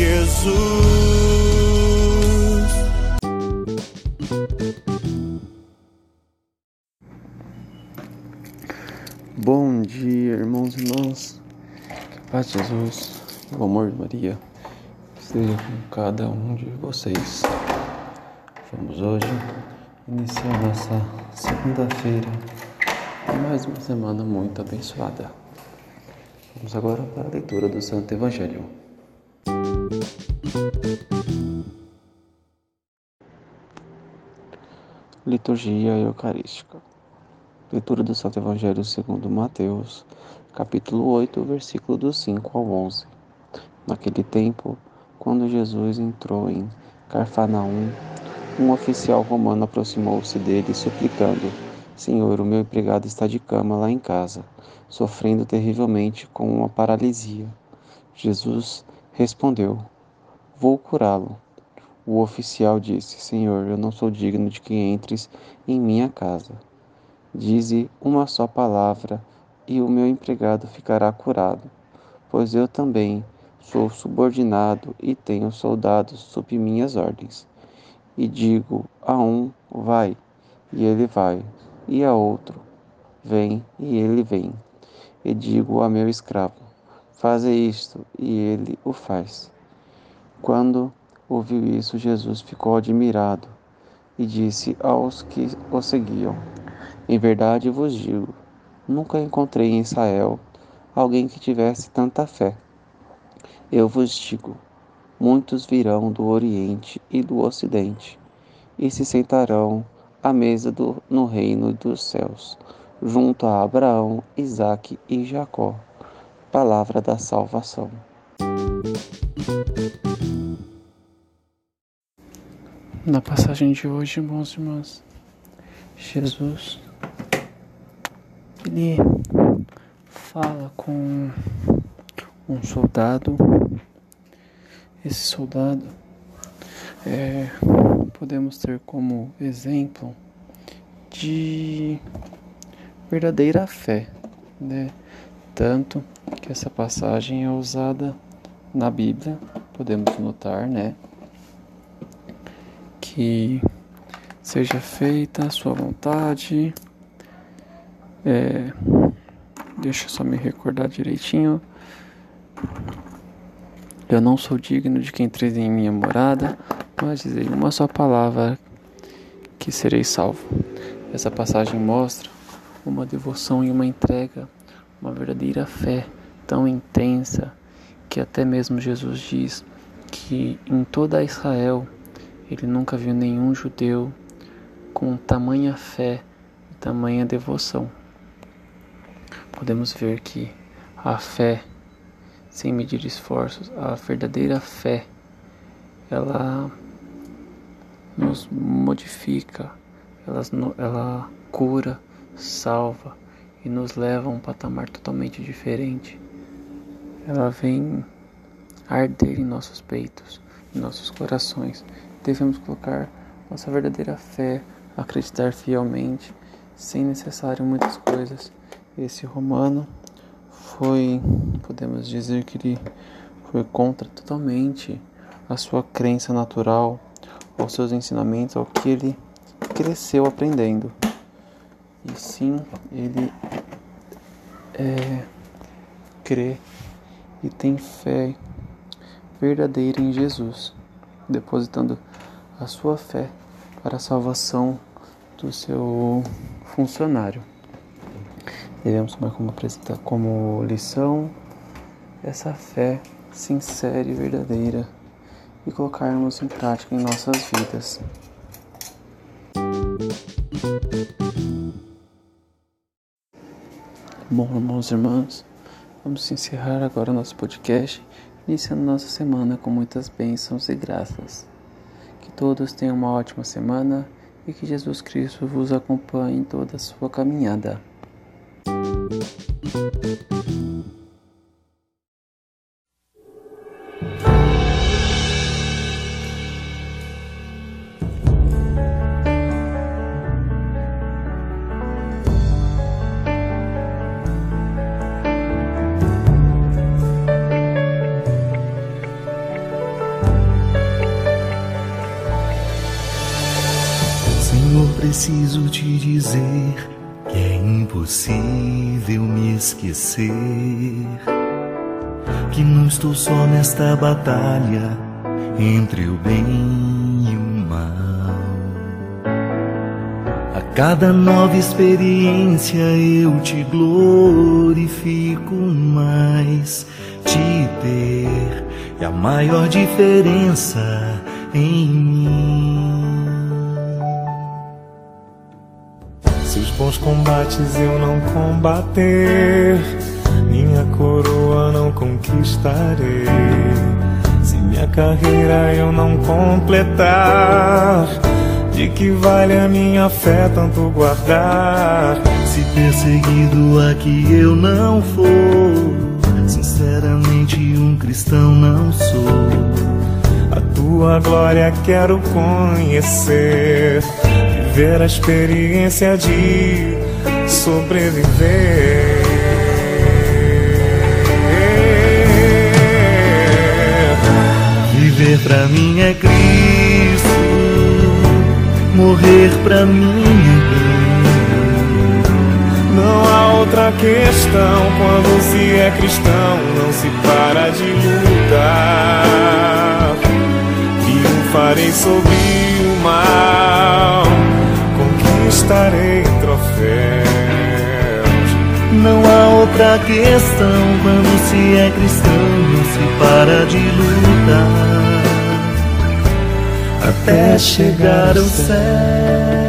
Jesus. Bom dia, irmãos e irmãs. Que paz de Jesus e o amor de Maria esteja com cada um de vocês. Vamos hoje iniciar nossa segunda-feira mais uma semana muito abençoada. Vamos agora para a leitura do Santo Evangelho. Liturgia Eucarística. Leitura do Santo Evangelho segundo Mateus, capítulo 8, versículo do 5 ao 11. Naquele tempo, quando Jesus entrou em Carfanaum, um oficial romano aproximou-se dele suplicando: Senhor, o meu empregado está de cama lá em casa, sofrendo terrivelmente com uma paralisia. Jesus respondeu: Vou curá-lo. O oficial disse: Senhor, eu não sou digno de que entres em minha casa. Dize uma só palavra e o meu empregado ficará curado, pois eu também sou subordinado e tenho soldados sob minhas ordens. E digo a um, vai, e ele vai, e a outro, vem, e ele vem. E digo a meu escravo, faze isto, e ele o faz. Quando ouviu isso, Jesus ficou admirado e disse aos que o seguiam: Em verdade vos digo, nunca encontrei em Israel alguém que tivesse tanta fé. Eu vos digo: muitos virão do Oriente e do Ocidente e se sentarão à mesa do, no reino dos céus, junto a Abraão, Isaque e Jacó. Palavra da salvação. Na passagem de hoje, irmãos e irmãs, Jesus ele fala com um soldado. Esse soldado é, podemos ter como exemplo de verdadeira fé, né? Tanto que essa passagem é usada na Bíblia, podemos notar, né? Que seja feita a sua vontade. É, deixa eu só me recordar direitinho. Eu não sou digno de que entreis em minha morada, mas dizei uma só palavra que serei salvo. Essa passagem mostra uma devoção e uma entrega, uma verdadeira fé tão intensa que até mesmo Jesus diz que em toda Israel ele nunca viu nenhum judeu com tamanha fé e tamanha devoção. Podemos ver que a fé, sem medir esforços, a verdadeira fé, ela nos modifica, ela, ela cura, salva e nos leva a um patamar totalmente diferente. Ela vem arder em nossos peitos, em nossos corações. Devemos colocar nossa verdadeira fé, acreditar fielmente, sem necessário muitas coisas. Esse romano foi, podemos dizer que ele foi contra totalmente a sua crença natural, aos seus ensinamentos, ao que ele cresceu aprendendo. E sim, ele é, crê e tem fé verdadeira em Jesus, depositando a sua fé para a salvação do seu funcionário. Devemos tomar como, como lição essa fé sincera e verdadeira e colocarmos em prática em nossas vidas. Bom, irmãos e irmãs, vamos encerrar agora nosso podcast, iniciando nossa semana com muitas bênçãos e graças. Que todos tenham uma ótima semana e que Jesus Cristo vos acompanhe em toda a sua caminhada. Preciso te dizer que é impossível me esquecer. Que não estou só nesta batalha entre o bem e o mal. A cada nova experiência eu te glorifico mais. Te ter é a maior diferença em mim. Se os bons combates eu não combater, minha coroa não conquistarei. Se minha carreira eu não completar, de que vale a minha fé tanto guardar? Se perseguido aqui eu não for, sinceramente um cristão não sou. A tua glória quero conhecer viver a experiência de sobreviver. Viver pra mim é Cristo, morrer pra mim é Não há outra questão quando se é cristão, não se para de lutar. Triunfarei sobre o mal conquistarei troféus. Não há outra questão quando se é cristão, não se para de lutar até chegar ao céu.